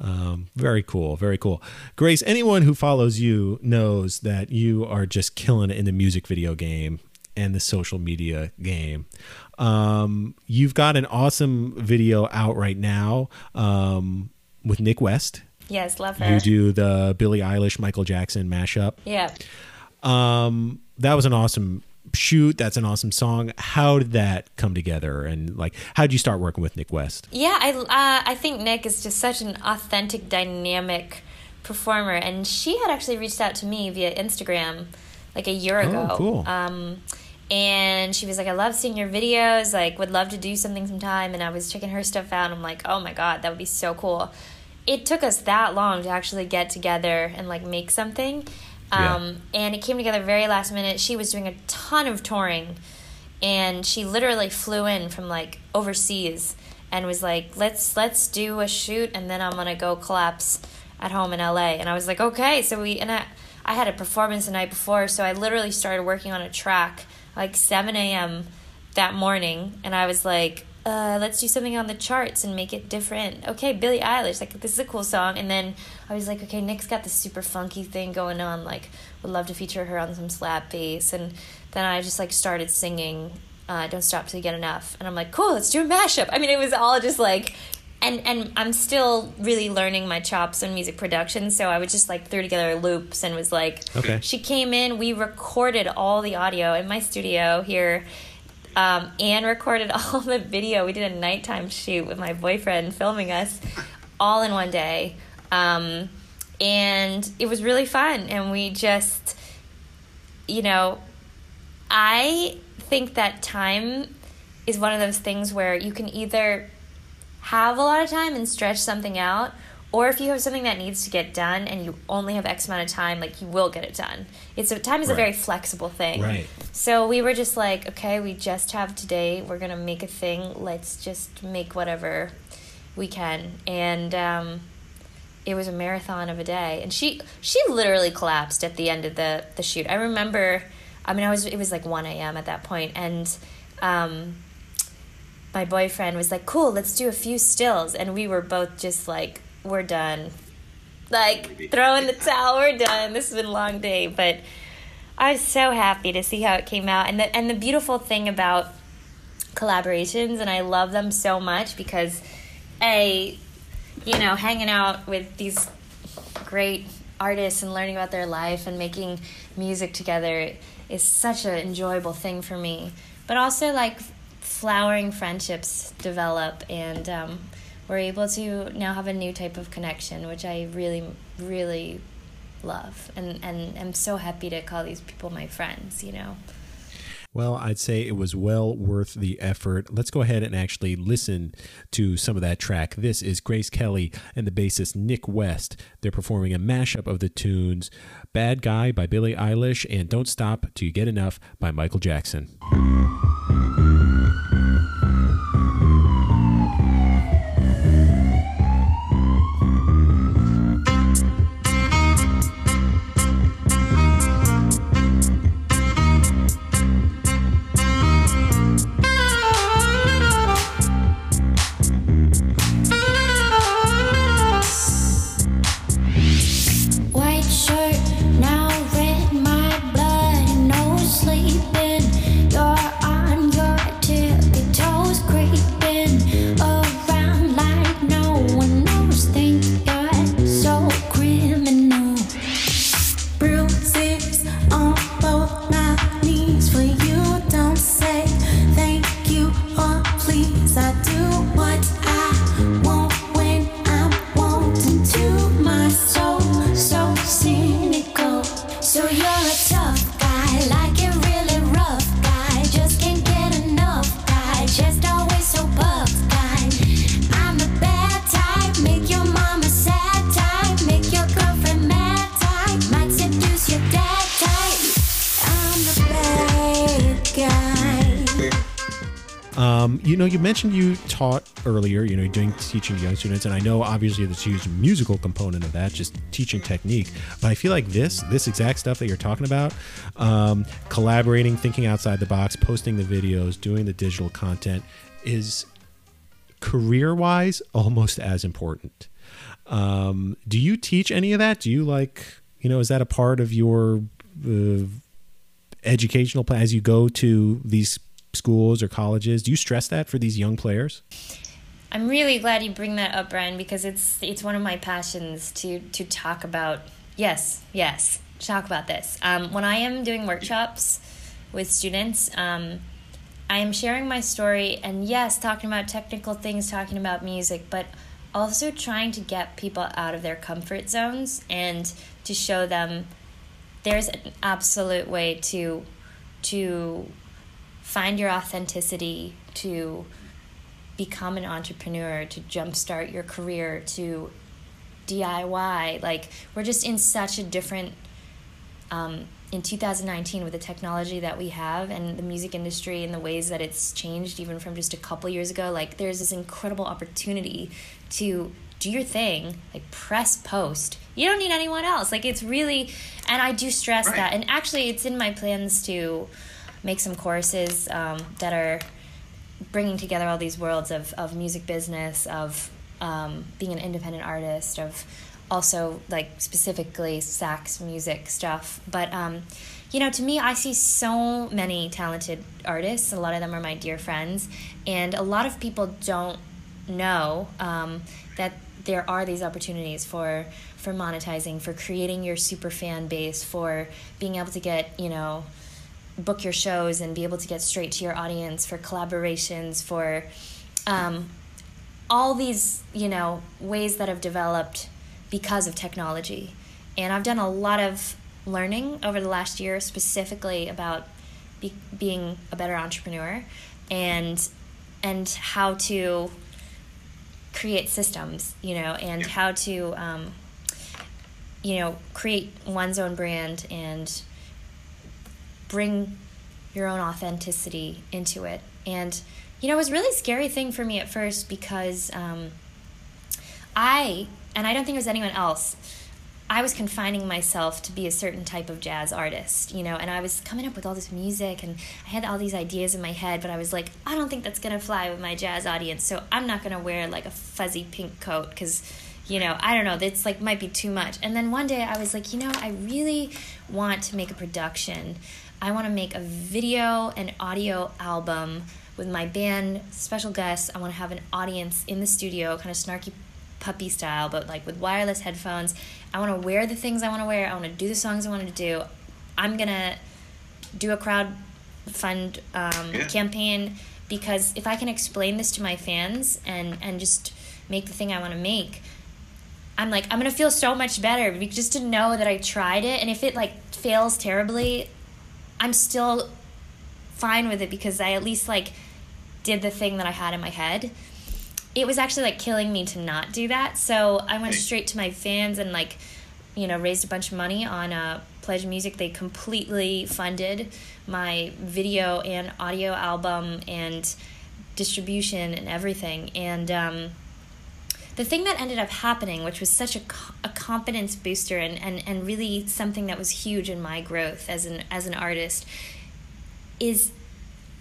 Um, very cool, very cool. Grace, anyone who follows you knows that you are just killing it in the music video game and the social media game. Um, you've got an awesome video out right now um, with Nik West. Yes, love her. You do the Billie Eilish Michael Jackson mashup. Yeah. Um, that was an awesome shoot. That's an awesome song. How did that come together? And like, how did you start working with Nik West? Yeah, I uh, I think Nik is just such an authentic, dynamic performer, and she had actually reached out to me via Instagram like a year ago. Oh, cool. Um, and she was like, "I love seeing your videos. Like, would love to do something sometime." And I was checking her stuff out. and I'm like, "Oh my god, that would be so cool." It took us that long to actually get together and like make something. Yeah. Um, and it came together very last minute. She was doing a ton of touring, and she literally flew in from like overseas and was like, "Let's let's do a shoot, and then I'm gonna go collapse at home in LA." And I was like, "Okay." So we and I I had a performance the night before, so I literally started working on a track like 7 a.m. that morning, and I was like. Uh, let's do something on the charts and make it different. Okay, Billie Eilish, like this is a cool song. And then I was like, okay, Nik's got this super funky thing going on. Like, would love to feature her on some slap bass. And then I just like started singing uh, "Don't Stop Till You Get Enough," and I'm like, cool, let's do a mashup. I mean, it was all just like, and and I'm still really learning my chops in music production, so I would just like threw together loops and was like, Okay. She came in, we recorded all the audio in my studio here. Um, and recorded all the video. We did a nighttime shoot with my boyfriend filming us all in one day. Um, and it was really fun. And we just, you know, I think that time is one of those things where you can either have a lot of time and stretch something out, or if you have something that needs to get done and you only have X amount of time, like you will get it done. It's a, time is a very flexible thing. Right. So we were just like, okay, we just have today. We're gonna make a thing. Let's just make whatever we can. And um, it was a marathon of a day. And she she literally collapsed at the end of the the shoot. I remember. I mean, I was it was like one a.m. at that point, and um, my boyfriend was like, "Cool, let's do a few stills," and we were both just like, "We're done." Like throwing the towel. We're done. This has been a long day, but I was so happy to see how it came out. And the and the beautiful thing about collaborations, and I love them so much because, a, you know, hanging out with these great artists and learning about their life and making music together is such an enjoyable thing for me. But also like flowering friendships develop and um, we're able to now have a new type of connection, which I really, really love. And, and I'm so happy to call these people my friends, you know. Well, I'd say it was well worth the effort. Let's go ahead and actually listen to some of that track. This is Grace Kelly and the bassist Nik West. They're performing a mashup of the tunes Bad Guy by Billie Eilish and Don't Stop Till You Get Enough by Michael Jackson. Know, you mentioned you taught earlier, you know, doing teaching young students, and I know obviously there's a huge musical component of that, just teaching technique. But I feel like this, this exact stuff that you're talking about, um, collaborating, thinking outside the box, posting the videos, doing the digital content, is career wise almost as important. Um, do you teach any of that? Do you like, you know, is that a part of your uh, educational plan as you go to these schools or colleges? Do you stress that for these young players? I'm really glad you bring that up, Brian, because it's it's one of my passions to to talk about. Yes, yes, talk about this. Um, when I am doing workshops with students, um, I am sharing my story, and yes, talking about technical things, talking about music, but also trying to get people out of their comfort zones and to show them there's an absolute way to to find your authenticity to become an entrepreneur to jumpstart your career to DIY like we're just in such a different um, in 2019 with the technology that we have and the music industry and the ways that it's changed even from just a couple years ago like there's this incredible opportunity to do your thing like press post. You don't need anyone else. Like it's really and i do stress Right. that. And actually it's in my plans to make some courses um, that are bringing together all these worlds of, of music business of um, being an independent artist of also like specifically sax music stuff. But um, you know to me i see so many talented artists. A lot of them are my dear friends. And a lot of people don't know um, that there are these opportunities for for monetizing for creating your super fan base for being able to get you know book your shows and be able to get straight to your audience for collaborations for um, all these you know ways that have developed because of technology. And i've done a lot of learning over the last year specifically about be- being a better entrepreneur and and how to create systems you know and how to um, you know create one's own brand and bring your own authenticity into it. And, you know, it was a really scary thing for me at first because um, I, and I don't think it was anyone else, I was confining myself to be a certain type of jazz artist, you know, and I was coming up with all this music and I had all these ideas in my head, but I was like, I don't think that's going to fly with my jazz audience, so I'm not going to wear like a fuzzy pink coat because you know i don't know it's like might be too much and then one day i was like you know i really want to make a production i want to make a video and audio album with my band special guests i want to have an audience in the studio kind of snarky puppy style but like with wireless headphones i want to wear the things i want to wear i want to do the songs i want to do i'm gonna do a crowd fund um, Yeah. campaign because if i can explain this to my fans and and just make the thing i want to make I'm like, I'm gonna feel so much better just to know that I tried it. And if it like fails terribly, I'm still fine with it because I at least like did the thing that I had in my head. It was actually like killing me to not do that. So I went straight to my fans and like, you know, raised a bunch of money on uh, Pledge Music. They completely funded my video and audio album and distribution and everything. And um, the thing that ended up happening, which was such a, a confidence booster and, and, and really something that was huge in my growth as an as an artist, is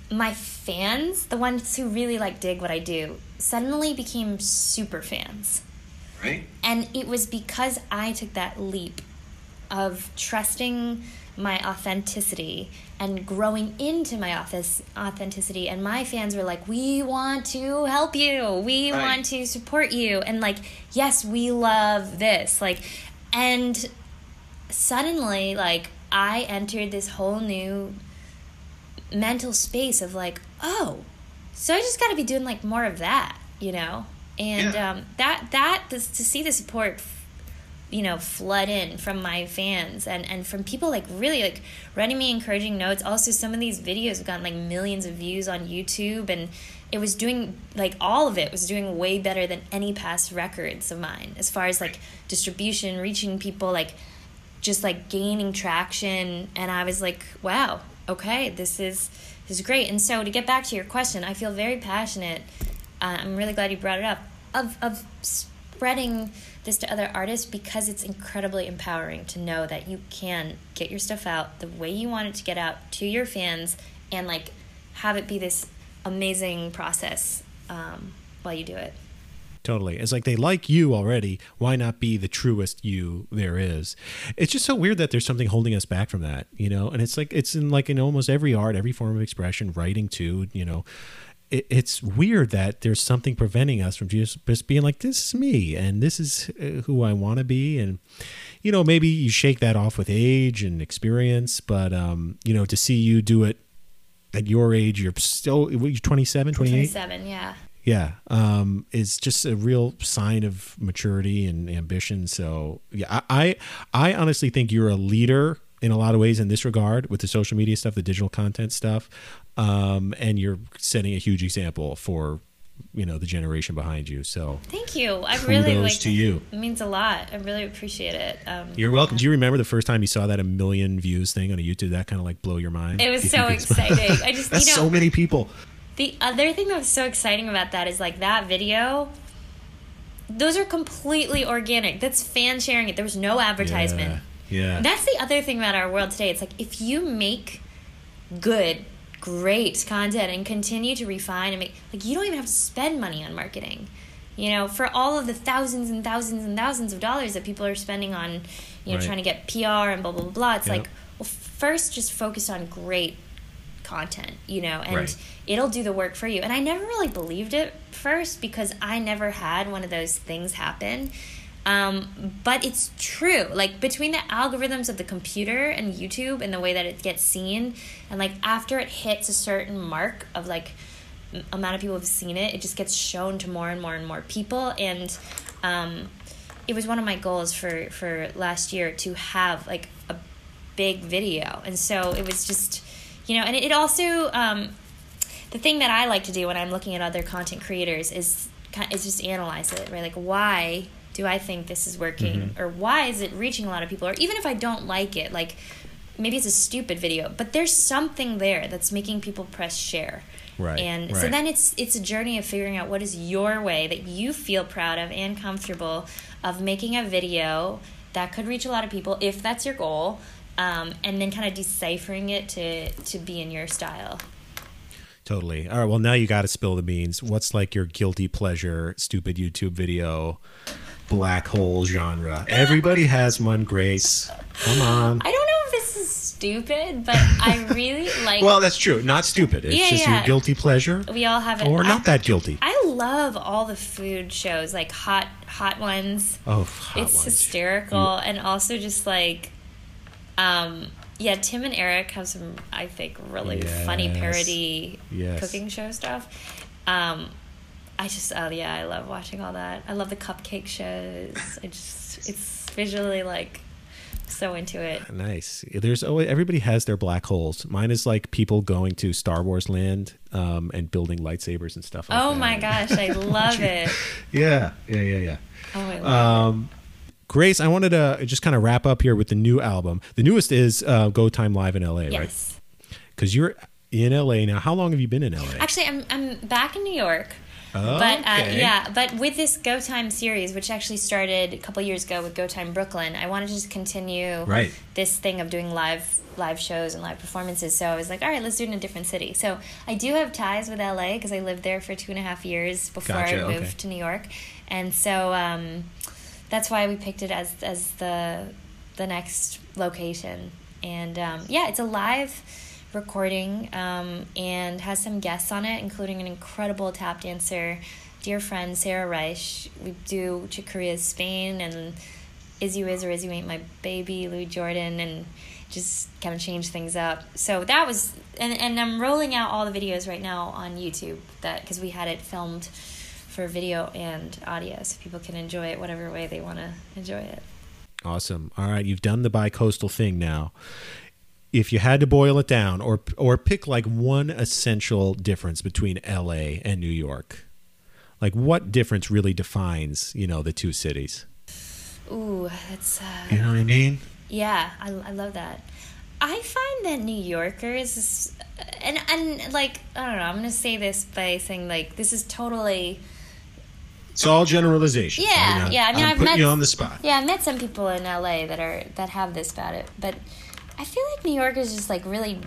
my fans, the ones who really like dig what I do, suddenly became super fans. Right? And it was because I took that leap of trusting my authenticity and growing into my authis- authenticity. And my fans were like, We want to help you. We Right. want to support you. And like, yes, we love this. Like, and suddenly, like, I entered this whole new mental space of like, oh, so I just got to be doing like more of that, you know? And Yeah. um, that that this, to see the support, you know, flood in from my fans and and from people like really like writing me encouraging notes. Also, some of these videos have gotten like millions of views on YouTube, and it was doing like all of it was doing way better than any past records of mine as far as like distribution, reaching people, like just like gaining traction. And i was like wow okay this is this is great. And so to get back to your question i feel very passionate. Uh, i'm really glad you brought it up. Of of spreading this to other artists because it's incredibly empowering to know that you can get your stuff out the way you want it to get out to your fans and like have it be this amazing process um, while you do it Totally. It's like they like you already. Why not be the truest you there is? It's just so weird that there's something holding us back from that, you know? And it's like it's in like in almost every art, every form of expression, writing too, you know. It, it's weird that there's something preventing us from just, just being like, this is me and this is uh, who I want to be. And, you know, maybe you shake that off with age and experience, but, um, you know, to see you do it at your age, you're still, you're 27, 28? 27, yeah. Yeah, um, is just a real sign of maturity and ambition. So yeah, I, I I honestly think you're a leader in a lot of ways in this regard with the social media stuff, the digital content stuff, um, and you're setting a huge example for you know the generation behind you. So Thank you. I really like to you. It means a lot. I really appreciate it. Um, you're welcome. Do you remember the first time you saw that a million views thing on a YouTube? That kind of like blow your mind. it was You so exciting. I just That's you know so many people. The other thing that was so exciting about that is like that video. Those are completely organic. That's fan sharing it. There was no advertisement. Yeah. yeah. That's the other thing about our world today. It's like if you make good, great content and continue to refine and make like you don't even have to spend money on marketing. You know, for all of the thousands and thousands and thousands of dollars that people are spending on, you know, Right. trying to get PR and blah blah blah. blah it's Yep. like, well, first just focus on great content, you know, and Right. it'll do the work for you. And I never really believed it first because I never had one of those things happen. Um, but it's true. Like between the algorithms of the computer and YouTube and the way that it gets seen, and like after it hits a certain mark of like amount of people have seen it, it just gets shown to more and more and more people. And um, it was one of my goals for for last year to have like a big video, and so it was just you know, and it, it also um, the thing that I like to do when I'm looking at other content creators is is just analyze it, right? Like why do I think this is working, or why is it reaching a lot of people, or even if I don't like it, like maybe it's a stupid video, but there's something there that's making people press share. Right, And so then it's it's a journey of figuring out what is your way that you feel proud of and comfortable of making a video that could reach a lot of people if that's your goal, um, and then kind of deciphering it to to be in your style. Totally. All right. Well, now you got to spill the beans. What's like your guilty pleasure, stupid YouTube video, black hole genre? Everybody has one, Grace. Come on. I don't know if this is stupid, but I really like. Well, that's true. Not stupid. It's Yeah, just yeah. your guilty pleasure, we all have it. or I- not that guilty. I love all the food shows, like hot hot ones. Oh, hot it's ones. hysterical, and also just like, um, yeah, Tim and Eric have some, I think, really funny parody Yes. cooking show stuff. Um, I just, oh yeah, I love watching all that. I love the cupcake shows. I just, it's visually like so into it. Nice. There's always everybody has their black holes. Mine is like people going to Star Wars land um, and building lightsabers and stuff. like Oh that. my gosh, I love it. Yeah, yeah, yeah, yeah. Oh, I love Um, Grace, I wanted to just kind of wrap up here with the new album. The newest is uh, Go Time Live in LA, it. right? Yes. Because you're in LA now. How long have you been in LA? Actually, I'm I'm back in New York. Oh, But uh, yeah, but with this Go Time series, which actually started a couple years ago with Go Time Brooklyn, I wanted to just continue Right. this thing of doing live live shows and live performances. So I was like, all right, let's do it in a different city. So I do have ties with LA because I lived there for two and a half years before Gotcha, I moved okay. to New York, and so um, that's why we picked it as as the the next location. And um, yeah, it's a live recording um, and has some guests on it, including an incredible tap dancer, dear friend Sarah Reich. We do Chick Corea's Spain and Is You Is or Is You Ain't My Baby, Louis Jordan, and just kind of change things up. So that was, and, and I'm rolling out all the videos right now on YouTube that because we had it filmed for video and audio, so people can enjoy it whatever way they want to enjoy it. Awesome. All right, you've done the bi-coastal thing now. If you had to boil it down, or or pick like one essential difference between LA and New York, like what difference really defines you know the two cities? Ooh, that's uh, You know what I mean? Yeah, I, I love that. I find that New Yorkers, and and like I don't know, I'm gonna say this by saying like this is totally It's all generalization. Yeah, yeah, I mean, I'm I've putting met- you on the spot. yeah. I met some people in LA that are that have this about it, but I feel like New Yorkers just like really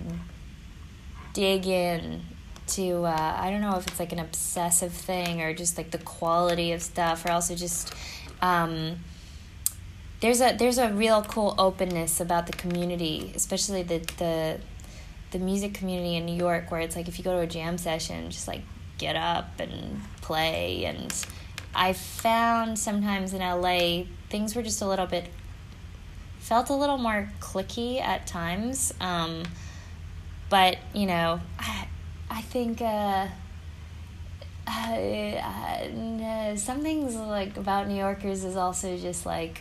dig in to uh, I don't know if it's like an obsessive thing or just like the quality of stuff, or also just um, there's a there's a real cool openness about the community, especially the the the music community in New York, where it's like if you go to a jam session, just like get up and play. And I found sometimes in LA things were just a little bit felt a little more clicky at times. Um, but you know, I, I think. Uh, uh, some things like about New Yorkers is also just like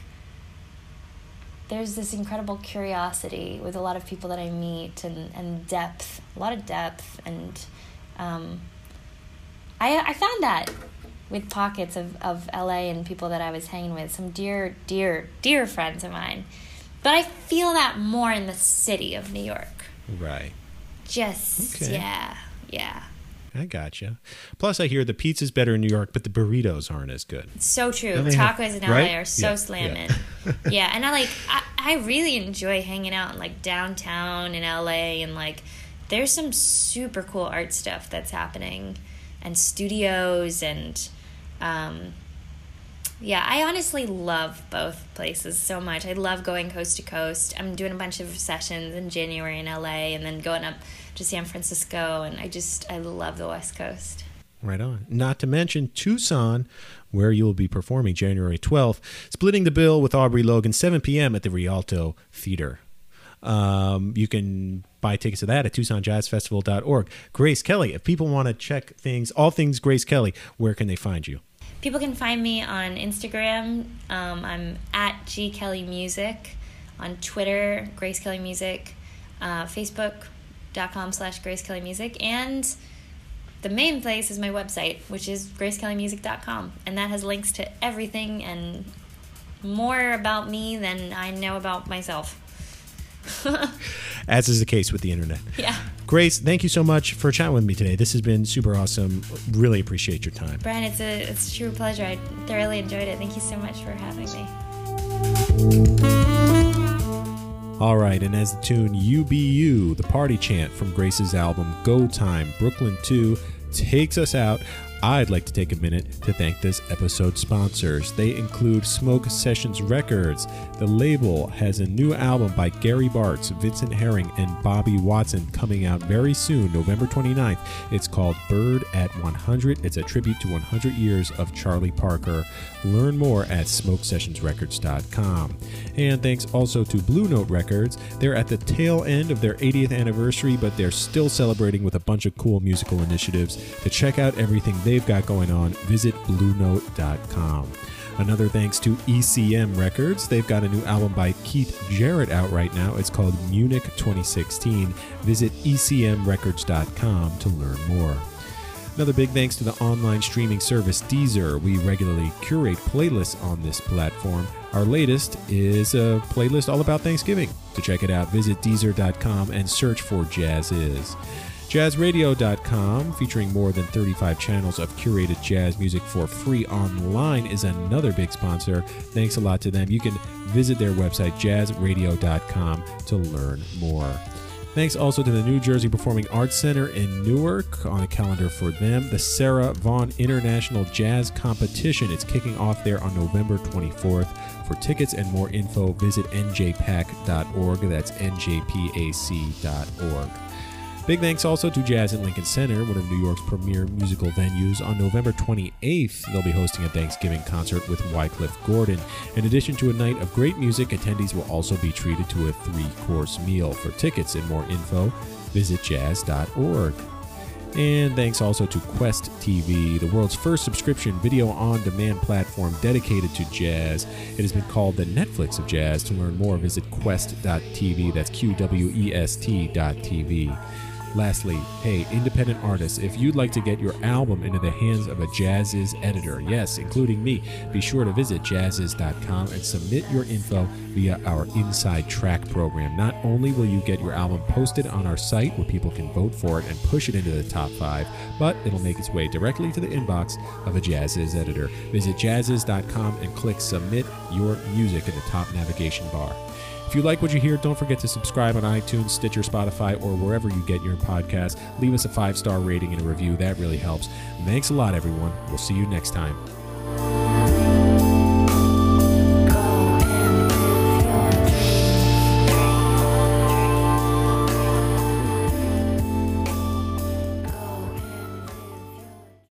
there's this incredible curiosity with a lot of people that I meet and, and depth, a lot of depth. And um, I, I found that with pockets of, of LA and people that I was hanging with, some dear, dear, dear friends of mine. But I feel that more in the city of New York. Right. Just, Okay. yeah, yeah. I gotcha. Plus, I hear the pizza's better in New York, but the burritos aren't as good. So true. They have- Tacos in LA right? are so Yeah, slamming. yeah. Yeah. and I like I, I really enjoy hanging out in like downtown in LA and like there's some super cool art stuff that's happening and studios and um yeah, I honestly love both places so much. I love going coast to coast. I'm doing a bunch of sessions in January in LA and then going up to San Francisco and I just I love the West Coast. Right on. Not to mention Tucson, where you will be performing January 12th, splitting the bill with Aubrey Logan, 7 p.m. at the Rialto Theater. Um, you can buy tickets to that at TucsonJazzFestival.org. Grace Kelly, if people want to check things, all things Grace Kelly, where can they find you? People can find me on Instagram. Um, I'm at G Kelly Music. On Twitter, Grace Kelly Music. Uh, Facebook.com slash Grace Kelly Music. And the main place is my website, which is gracekellymusic.com. And that has links to everything and more about me than I know about myself. As is the case with the internet. yeah. Grace, thank you so much for chatting with me today. This has been super awesome. Really appreciate your time. Brian, it's a, it's a true pleasure. I thoroughly enjoyed it. Thank you so much for having me. All right, and as the tune UBU, the party chant from Grace's album Go Time Brooklyn 2, takes us out, I'd like to take a minute to thank this episode's sponsors. They include Smoke Sessions Records. The label has a new album by Gary Bartz, Vincent Herring, and Bobby Watson coming out very soon, November 29th. It's called Bird at 100. It's a tribute to 100 years of Charlie Parker. Learn more at smokesessionsrecords.com. And thanks also to Blue Note Records. They're at the tail end of their 80th anniversary, but they're still celebrating with a bunch of cool musical initiatives. To check out everything they've got going on, visit bluenote.com. Another thanks to ECM Records. They've got a new album by Keith Jarrett out right now. It's called Munich 2016. Visit ecmrecords.com to learn more. Another big thanks to the online streaming service Deezer. We regularly curate playlists on this platform. Our latest is a playlist all about Thanksgiving. To check it out, visit Deezer.com and search for Jazziz. JazzRadio.com, featuring more than 35 channels of curated jazz music for free online, is another big sponsor. Thanks a lot to them. You can visit their website, jazzradio.com, to learn more. Thanks also to the New Jersey Performing Arts Center in Newark on a calendar for them. The Sarah Vaughan International Jazz Competition. It's kicking off there on November 24th. For tickets and more info, visit njpac.org. That's njpac.org. Big thanks also to Jazz at Lincoln Center, one of New York's premier musical venues. On November 28th, they'll be hosting a Thanksgiving concert with Wycliffe Gordon. In addition to a night of great music, attendees will also be treated to a three course meal. For tickets and more info, visit jazz.org. And thanks also to Qwest TV, the world's first subscription video on demand platform dedicated to jazz. It has been called the Netflix of jazz. To learn more, visit qwest.tv. That's Q W E S T.tv. Lastly, hey, independent artists, if you'd like to get your album into the hands of a Jazziz editor, yes, including me, be sure to visit jazziz.com and submit your info via our Inside Track program. Not only will you get your album posted on our site where people can vote for it and push it into the top five, but it'll make its way directly to the inbox of a Jazziz editor. Visit jazziz.com and click Submit Your Music in the top navigation bar. If you like what you hear, don't forget to subscribe on iTunes, Stitcher, Spotify, or wherever you get your podcast. Leave us a five star rating and a review. That really helps. Thanks a lot, everyone. We'll see you next time.